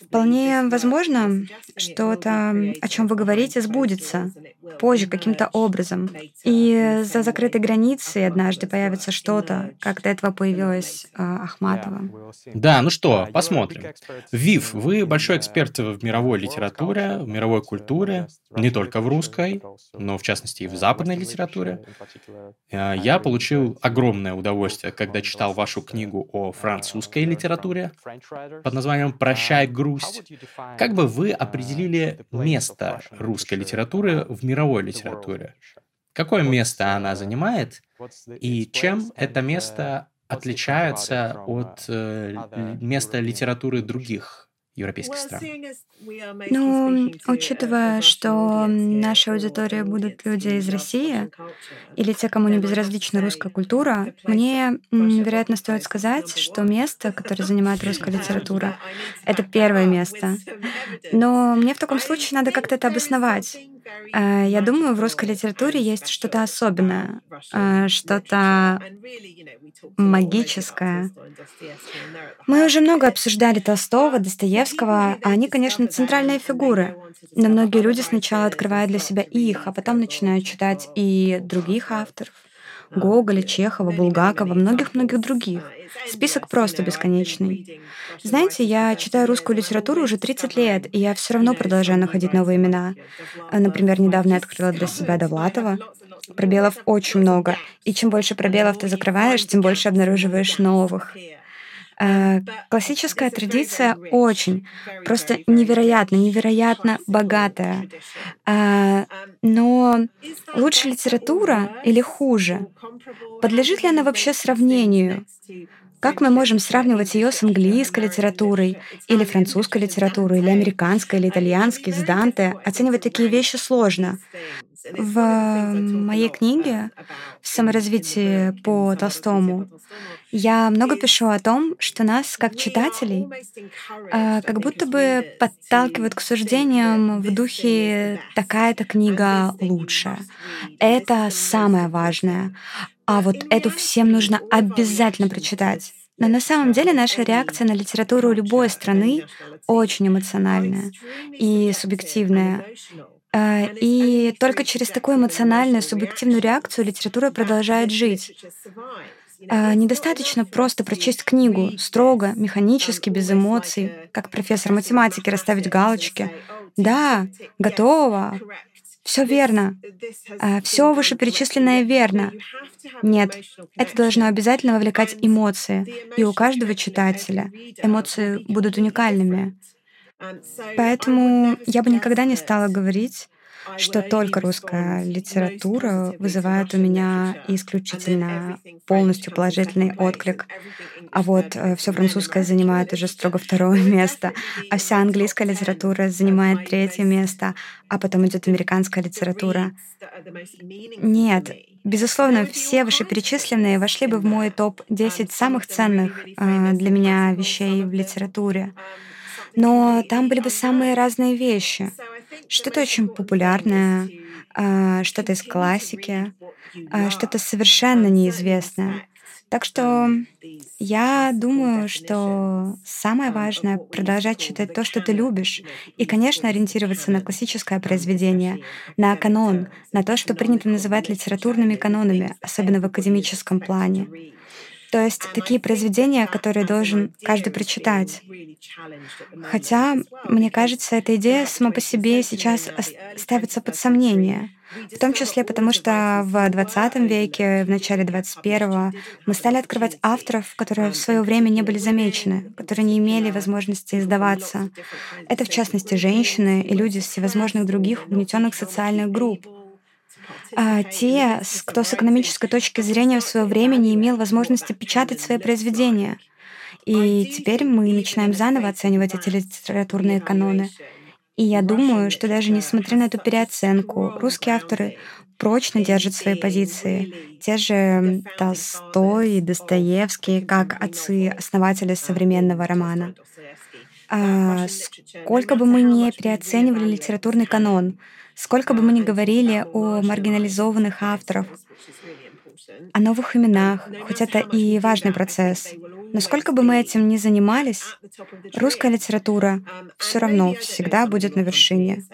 Вполне возможно, что-то, о чем вы говорите, сбудется позже каким-то образом. И за закрытой границей однажды появится что-то, как до этого появилась э, Ахматова. Да, ну что, посмотрим. Вив, вы большой эксперт в мировой литературе, в мировой культуре, не только в русской, но в частности и в западной литературе. Э, я получил огромное удовольствие, когда читал вашу книгу о французской литературе под названием «Прощай, грусть». Как бы вы определили место русской литературы в мировой литературе? Какое место она занимает и чем это место отличается от э, места литературы других европейских стран? Ну, учитывая, что наша аудитория будут люди из России или те, кому не безразлична русская культура, мне, вероятно, стоит сказать, что место, которое занимает русская литература, это первое место. Но мне в таком случае надо как-то это обосновать. Э, я думаю, в русской литературе есть что-то особенное, э, что-то магическое. Мы уже много обсуждали Толстого, Достоевского, а они, конечно, центральные фигуры. Но многие люди сначала открывают для себя их, а потом начинают читать и других авторов. Гоголя, Чехова, Булгакова, многих-многих других. Список просто бесконечный. Знаете, я читаю русскую литературу уже 30 лет, и я все равно продолжаю находить новые имена. Например, недавно я открыла для себя Довлатова. Пробелов очень много. И чем больше пробелов ты закрываешь, тем больше обнаруживаешь новых. Э, классическая традиция очень, просто невероятно, невероятно богатая. Э, но лучше литература или хуже? Подлежит ли она вообще сравнению? Как мы можем сравнивать ее с английской литературой, или французской литературой, или американской, или итальянской, с Данте? Оценивать такие вещи сложно. В моей книге «В саморазвитии по Толстому» я много пишу о том, что нас, как читателей, а, как будто бы подталкивают к суждениям в духе «такая-то книга лучше», «это самое важное», а вот эту всем нужно обязательно прочитать. Но на самом деле наша реакция на литературу любой страны очень эмоциональная и субъективная. А, и только через такую эмоциональную, субъективную реакцию литература продолжает жить. А, недостаточно просто прочесть книгу строго, механически, без эмоций, как профессор математики расставить галочки. Да, готово. Все верно. А, Все вышеперечисленное верно. Нет, это должно обязательно вовлекать эмоции. И у каждого читателя эмоции будут уникальными. Поэтому я бы никогда не стала говорить, что только русская литература вызывает у меня исключительно полностью положительный отклик. А вот э, все французское занимает уже строго второе место, а вся английская литература занимает третье место, а потом идет американская литература. Нет, безусловно, все вышеперечисленные вошли бы в мой топ-10 самых ценных э, для меня вещей в литературе. Но там были бы самые разные вещи. Что-то очень популярное, а, что-то из классики, а, что-то совершенно неизвестное. Так что я думаю, что самое важное — продолжать читать то, что ты любишь, и, конечно, ориентироваться на классическое произведение, на канон, на то, что принято называть литературными канонами, особенно в академическом плане. То есть такие произведения, которые должен каждый прочитать. Хотя, мне кажется, эта идея сама по себе сейчас ставится под сомнение. В том числе потому, что в 20 веке, в начале 21-го мы стали открывать авторов, которые в свое время не были замечены, которые не имели возможности издаваться. Это, в частности, женщины и люди из всевозможных других угнетенных социальных групп те, кто с экономической точки зрения в свое время не имел возможности печатать свои произведения. И теперь мы начинаем заново оценивать эти литературные каноны. И я думаю, что даже несмотря на эту переоценку, русские авторы прочно держат свои позиции. Те же Толстой и Достоевский, как отцы-основатели современного романа. А, сколько бы мы ни переоценивали литературный канон, Сколько бы мы ни говорили о маргинализованных авторах, о новых именах, хоть это и важный процесс, но сколько бы мы этим ни занимались, русская литература все равно всегда будет на вершине.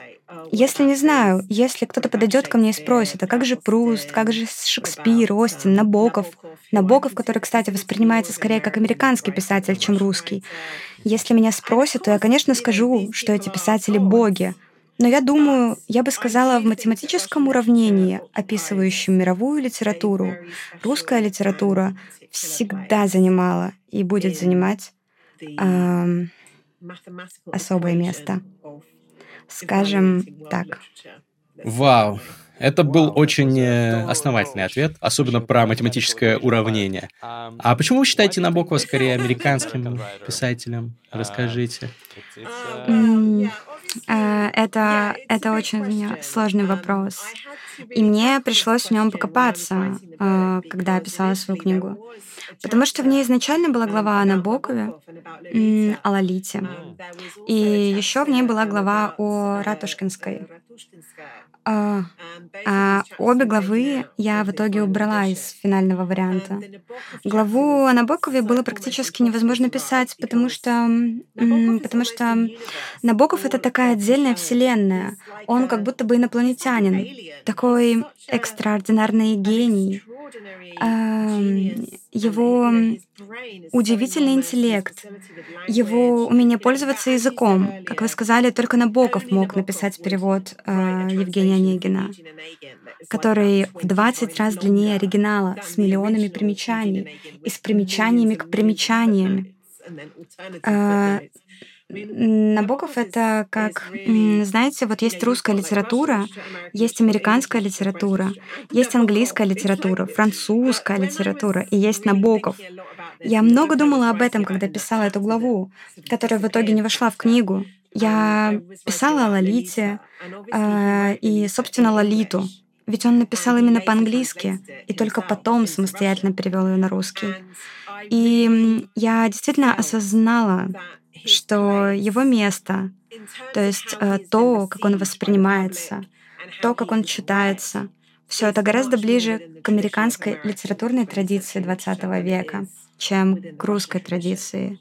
Если не знаю, если кто-то подойдет ко мне и спросит, а как же Пруст, как же Шекспир, Остин, Набоков, Набоков, который, кстати, воспринимается скорее как американский писатель, чем русский. Если меня спросят, то я, конечно, скажу, что эти писатели — боги, но я думаю, я бы сказала, в математическом уравнении, описывающем мировую литературу, русская литература всегда занимала и будет занимать э, особое место. Скажем так. Вау. Это был очень э, основательный ответ, особенно про математическое уравнение. А почему вы считаете Набокова скорее американским писателем? Расскажите. Э, это, это очень сложный вопрос. И мне пришлось в нем покопаться, э, когда я писала свою книгу. Потому что в ней изначально была глава о Набокове, о Лолите. И еще в ней была глава о Ратушкинской. А, а обе главы я в итоге убрала из финального варианта. Главу о Набокове было практически невозможно писать, потому что, потому что Набоков — это такая отдельная вселенная. Он как будто бы инопланетянин, такой экстраординарный гений. Его удивительный интеллект, его умение пользоваться языком. Как вы сказали, только Набоков мог написать перевод э, Евгения Онегина, который в 20 раз длиннее оригинала, с миллионами примечаний и с примечаниями к примечаниям. Э, Набоков — это как, знаете, вот есть русская литература, есть американская литература, есть английская литература, французская литература, и есть Набоков. Я много думала об этом, когда писала эту главу, которая в итоге не вошла в книгу. Я писала о Лолите э, и, собственно, Лолиту. Ведь он написал именно по-английски, и только потом самостоятельно перевел ее на русский. И я действительно осознала, что его место, то есть э, то, как он воспринимается, то, как он читается, все это гораздо ближе к американской литературной традиции XX века, чем к русской традиции.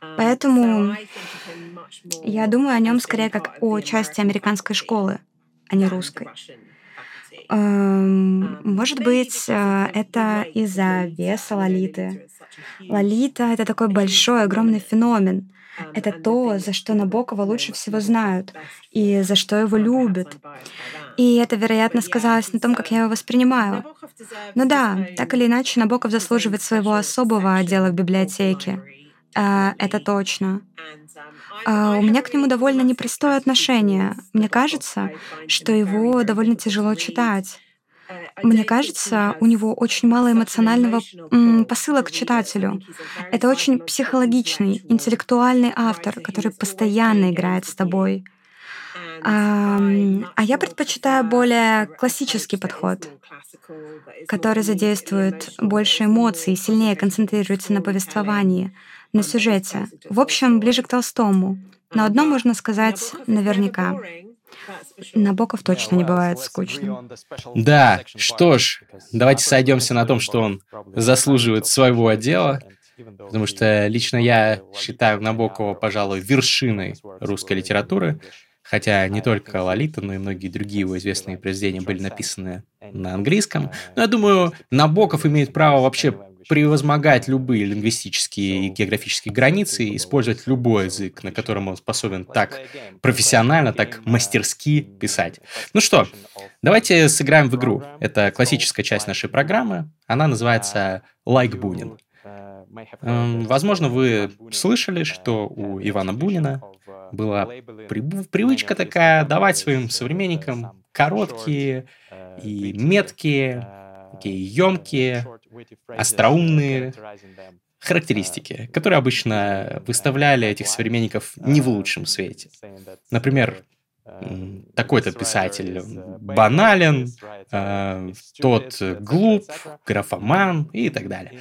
Поэтому я думаю о нем скорее как о части американской школы, а не русской. Эм, может быть, э, это из-за веса Лолиты. Лолита — это такой большой, огромный феномен. Это то, за что Набокова лучше всего знают и за что его любят. И это, вероятно, сказалось на том, как я его воспринимаю. Но да, так или иначе, Набоков заслуживает своего особого отдела в библиотеке. А, это точно. А, у меня к нему довольно непростое отношение. Мне кажется, что его довольно тяжело читать. Мне кажется, у него очень мало эмоционального посыла к читателю. Это очень психологичный, интеллектуальный автор, который постоянно играет с тобой. А, а я предпочитаю более классический подход, который задействует больше эмоций, сильнее концентрируется на повествовании, на сюжете. В общем, ближе к Толстому. Но одно можно сказать наверняка. Набоков точно не бывает скучным. Да, что ж, давайте сойдемся на том, что он заслуживает своего отдела, потому что лично я считаю Набокова, пожалуй, вершиной русской литературы, хотя не только Лолита, но и многие другие его известные произведения были написаны на английском. Но я думаю, Набоков имеет право вообще превозмогать любые лингвистические и географические границы, использовать любой язык, на котором он способен так профессионально, так мастерски писать. Ну что, давайте сыграем в игру. Это классическая часть нашей программы. Она называется «Лайк like Бунин». Эм, возможно, вы слышали, что у Ивана Бунина была привычка такая давать своим современникам короткие и меткие, такие емкие остроумные характеристики, которые обычно выставляли этих современников не в лучшем свете. Например, такой-то писатель банален, э, тот глуп, графоман и так далее.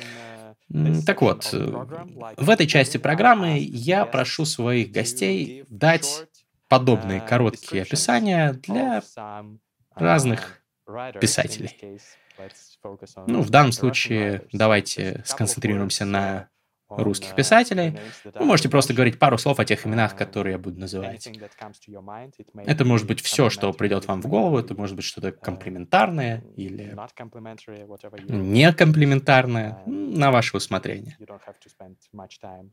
Так вот, в этой части программы я прошу своих гостей дать подобные короткие описания для разных писателей. Ну, в данном случае давайте сконцентрируемся на русских писателей. Вы можете просто говорить пару слов о тех именах, которые я буду называть. Это может быть все, что придет вам в голову, это может быть что-то комплиментарное или не комплиментарное, на ваше усмотрение.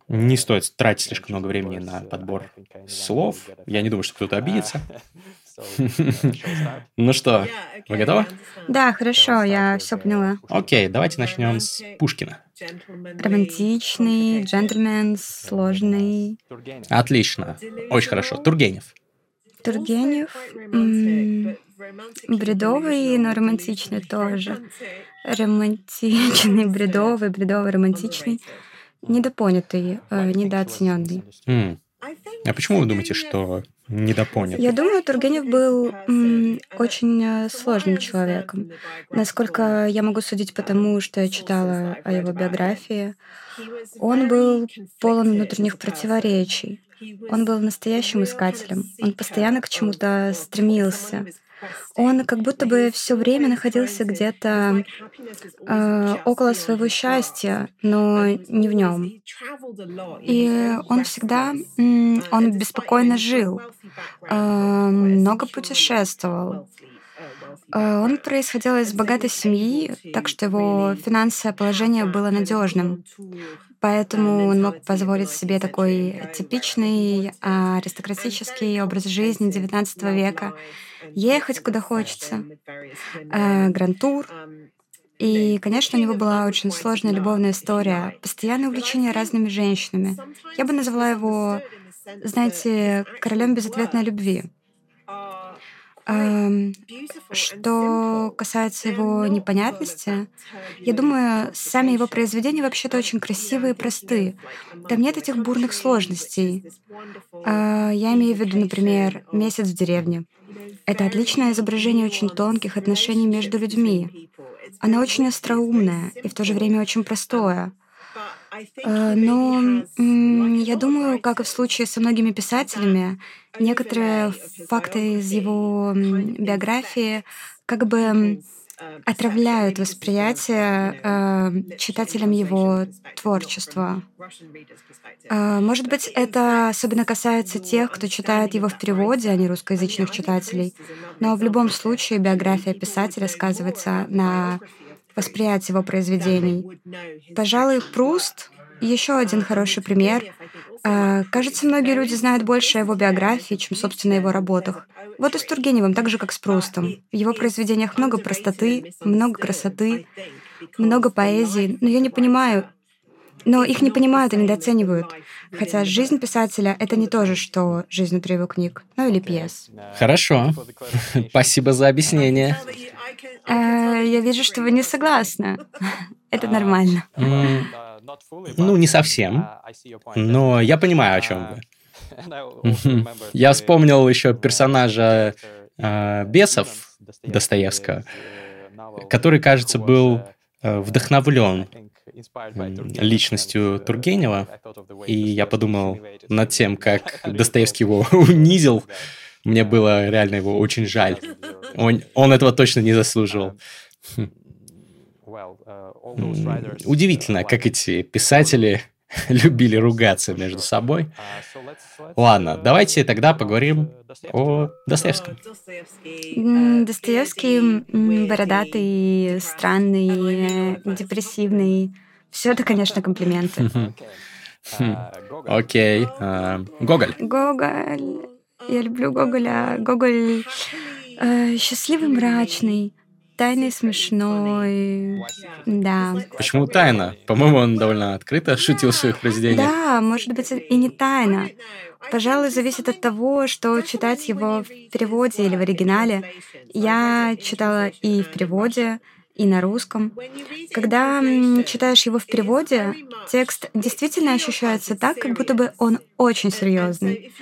Не стоит тратить слишком много времени на подбор слов. Я не думаю, что кто-то обидится. Ну что, вы готовы? Да, хорошо, я все поняла. Окей, давайте начнем с Пушкина. Романтичный, джентльмен, сложный. Отлично, очень хорошо. Тургенев. Тургенев бредовый, но романтичный тоже. Романтичный, бредовый, бредовый, романтичный. Недопонятый, э, недооцененный. А почему вы думаете, что недопонят? Я думаю, Тургенев был м, очень э, сложным человеком. Насколько я могу судить по тому, что я читала о его биографии, он был полон внутренних противоречий. Он был настоящим искателем. Он постоянно к чему-то стремился. Он как будто бы все время находился где-то э, около своего счастья, но не в нем. И он всегда, он беспокойно жил, э, много путешествовал. Э, он происходил из богатой семьи, так что его финансовое положение было надежным. Поэтому он мог позволить себе такой типичный аристократический образ жизни XIX века. Ехать куда хочется, э, грантур. И, конечно, у него была очень сложная любовная история, постоянное увлечение разными женщинами. Я бы назвала его, знаете, королем безответной любви. Эм, что касается его непонятности, я думаю, сами его произведения вообще-то очень красивые и простые. Там нет этих бурных сложностей. Э, я имею в виду, например, «Месяц в деревне». Это отличное изображение очень тонких отношений между людьми. Оно очень остроумное и в то же время очень простое. Э, но я думаю, как и в случае со многими писателями, некоторые факты из его биографии как бы отравляют восприятие э, читателям его творчества. Э, может быть, это особенно касается тех, кто читает его в переводе, а не русскоязычных читателей. Но в любом случае биография писателя сказывается на восприятие его произведений. Пожалуй, Пруст — еще один хороший пример. А, кажется, многие люди знают больше о его биографии, чем, собственно, о его работах. Вот и с Тургеневым, так же, как с Прустом. В его произведениях много простоты, много красоты, много поэзии. Но я не понимаю, но их не понимают и недооценивают. Хотя жизнь писателя — это не то же, что жизнь внутри его книг, ну или пьес. Хорошо. Спасибо за объяснение. Э, я вижу, что вы не согласны. Это нормально. Ну, не совсем. Но я понимаю, о чем вы. Я вспомнил еще персонажа э, бесов Достоевского, который, кажется, был э, вдохновлен личностью Тургенева, и я подумал над тем, как Достоевский его унизил. Мне было реально его очень жаль. Он, он этого точно не заслуживал. Удивительно, как эти писатели любили ругаться между собой. Ладно, давайте тогда поговорим о Достоевском. Достоевский бородатый, странный, депрессивный. Все это, конечно, комплименты. Окей. А, Гоголь. Гоголь. Я люблю Гоголя. Гоголь э, счастливый, мрачный. Тайный смешной, да. Почему тайна? По-моему, он довольно открыто шутил в своих произведениях. Да, может быть, и не тайна. Пожалуй, зависит от того, что читать его в переводе или в оригинале. Я читала и в переводе, и на русском. Когда читаешь его в переводе, текст действительно ощущается так, как будто бы он очень серьезный.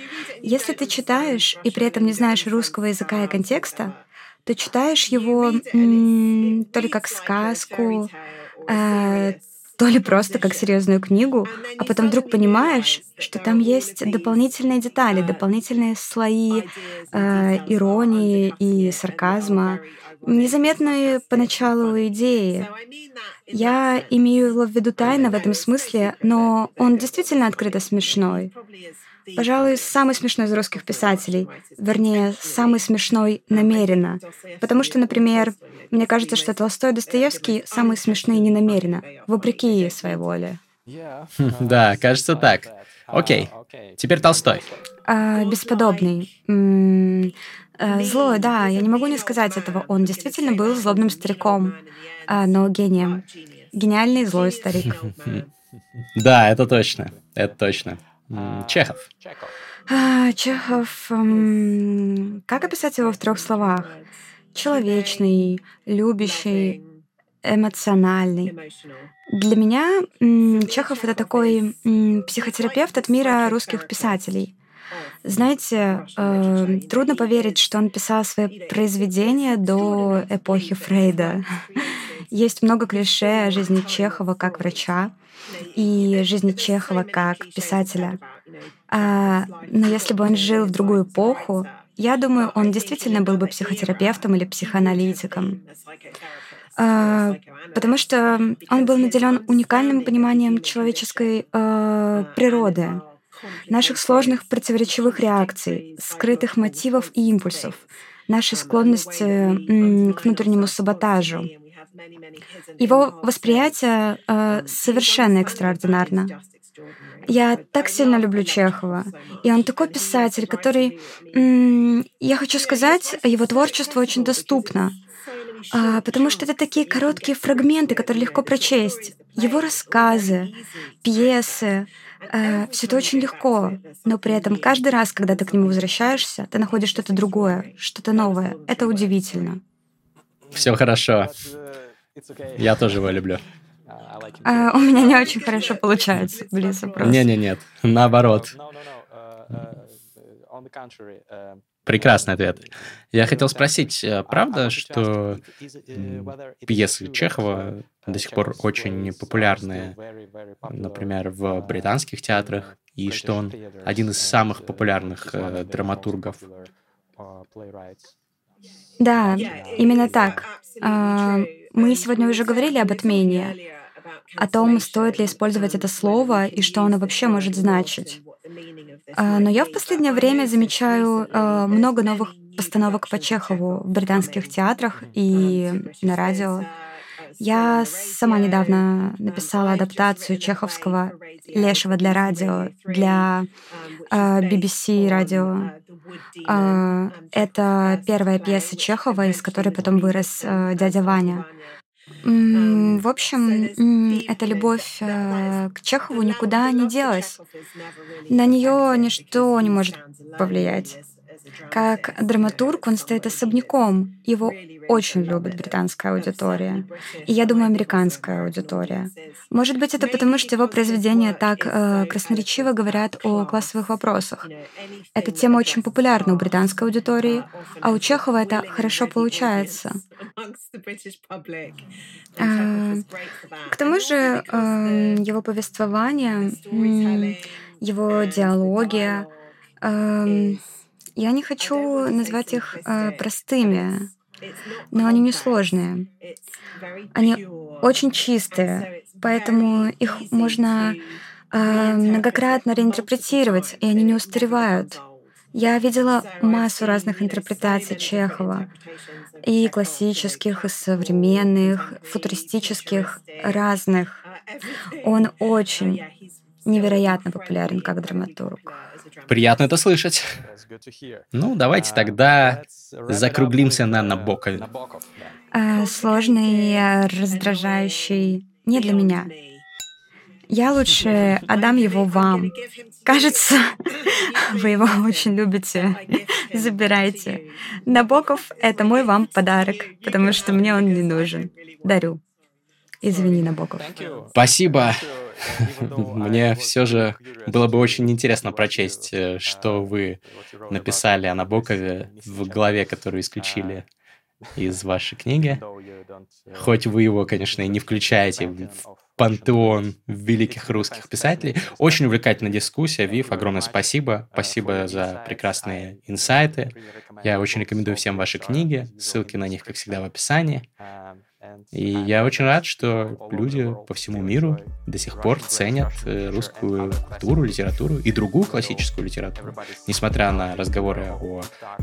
Если ты читаешь и при этом не знаешь русского языка и контекста, то читаешь его то ли как сказку, э, то ли просто как серьезную книгу, а потом вдруг понимаешь, что там есть дополнительные детали, дополнительные слои э, иронии и сарказма, незаметные поначалу идеи. Я имею в виду тайно в этом смысле, но он действительно открыто смешной. Пожалуй, самый смешной из русских писателей. Вернее, самый смешной намеренно. Потому что, например, мне кажется, что Толстой и Достоевский самые смешные ненамеренно, вопреки своей воле. Да, кажется так. Окей, теперь Толстой. А, бесподобный. М-м- злой, да, я не могу не сказать этого. Он действительно был злобным стариком, а, но гением. Гениальный злой старик. Да, это точно. Это точно. А, Чехов. А, Чехов. Как описать его в трех словах? Человечный, любящий, эмоциональный. Для меня Чехов это такой психотерапевт от мира русских писателей. Знаете, э, трудно поверить, что он писал свои произведения до эпохи Фрейда. Есть много клише о жизни Чехова как врача и жизни Чехова как писателя. А, но если бы он жил в другую эпоху, Я думаю, он действительно был бы психотерапевтом или психоаналитиком. А, потому что он был наделен уникальным пониманием человеческой э, природы, наших сложных противоречивых реакций, скрытых мотивов и импульсов, нашей склонности к внутреннему саботажу. Его восприятие э, совершенно экстраординарно. Я так сильно люблю Чехова. И он такой писатель, который, я хочу сказать, его творчество очень доступно. А, потому что это такие короткие фрагменты, которые легко прочесть. Его рассказы, пьесы, э, все это очень легко, но при этом каждый раз, когда ты к нему возвращаешься, ты находишь что-то другое, что-то новое. Это удивительно. Все хорошо. Я тоже его люблю. А, у меня не очень хорошо получается, блин, вопрос. Не-не, нет, наоборот. Прекрасный ответ. Я хотел спросить, э, правда, что пьесы Чехова до сих пор очень популярны, например, в британских театрах, и что он один из самых популярных э, драматургов? Да, именно так. Мы сегодня уже говорили об отмене, о том, стоит ли использовать это слово и что оно вообще может значить. А, но я в последнее время замечаю а, много новых постановок по Чехову в британских театрах и на радио. Я сама недавно написала адаптацию чеховского «Лешего для радио» для BBC радио. Это первая пьеса Чехова, из которой потом вырос «Дядя Ваня». В общем, эта любовь э, к Чехову никуда не делась. На нее ничто не может повлиять. Как драматург он стоит особняком. Его очень любит британская аудитория. И я думаю, американская аудитория. Может быть, это потому, что его произведения так э, красноречиво говорят о классовых вопросах. Эта тема очень популярна у британской аудитории, а у Чехова это хорошо получается. Э, к тому же э, его повествование, его диалоги, э, я не хочу назвать их э, простыми, но они несложные. Они очень чистые, поэтому их можно э, многократно реинтерпретировать, и они не устаревают. Я видела массу разных интерпретаций Чехова, и классических, и современных, футуристических, разных. Он очень невероятно популярен как драматург. Приятно это слышать. Ну, давайте тогда закруглимся на Набокове. А, сложный, раздражающий. Не для меня. Я лучше отдам его вам. Кажется, вы его очень любите. Забирайте. Набоков — это мой вам подарок, потому что мне он не нужен. Дарю. Извини, Набоков. Спасибо. Мне все же было бы очень интересно прочесть, э, что вы написали о Набокове в главе, которую исключили из вашей книги. Хоть вы его, конечно, и не включаете в пантеон великих русских писателей. Очень увлекательная дискуссия. Вив, огромное спасибо. Спасибо за прекрасные инсайты. Я очень рекомендую всем ваши книги. Ссылки на них, как всегда, в описании. И я очень рад, что люди по всему миру до сих пор ценят э, русскую культуру, литературу и другую классическую литературу. Несмотря на разговоры о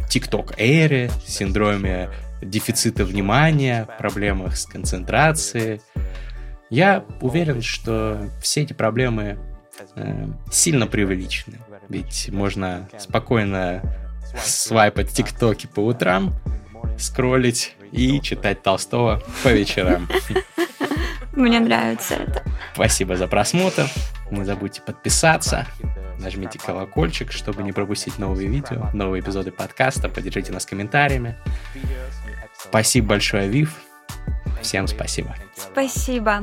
TikTok-эре, синдроме дефицита внимания, проблемах с концентрацией, я уверен, что все эти проблемы э, сильно преувеличены. Ведь можно спокойно свайпать тиктоки по утрам, скроллить и читать Толстого по вечерам. Мне нравится это. Спасибо за просмотр. Не забудьте подписаться. Нажмите колокольчик, чтобы не пропустить новые видео, новые эпизоды подкаста. Поддержите нас комментариями. Спасибо большое, Вив. Всем спасибо. Спасибо.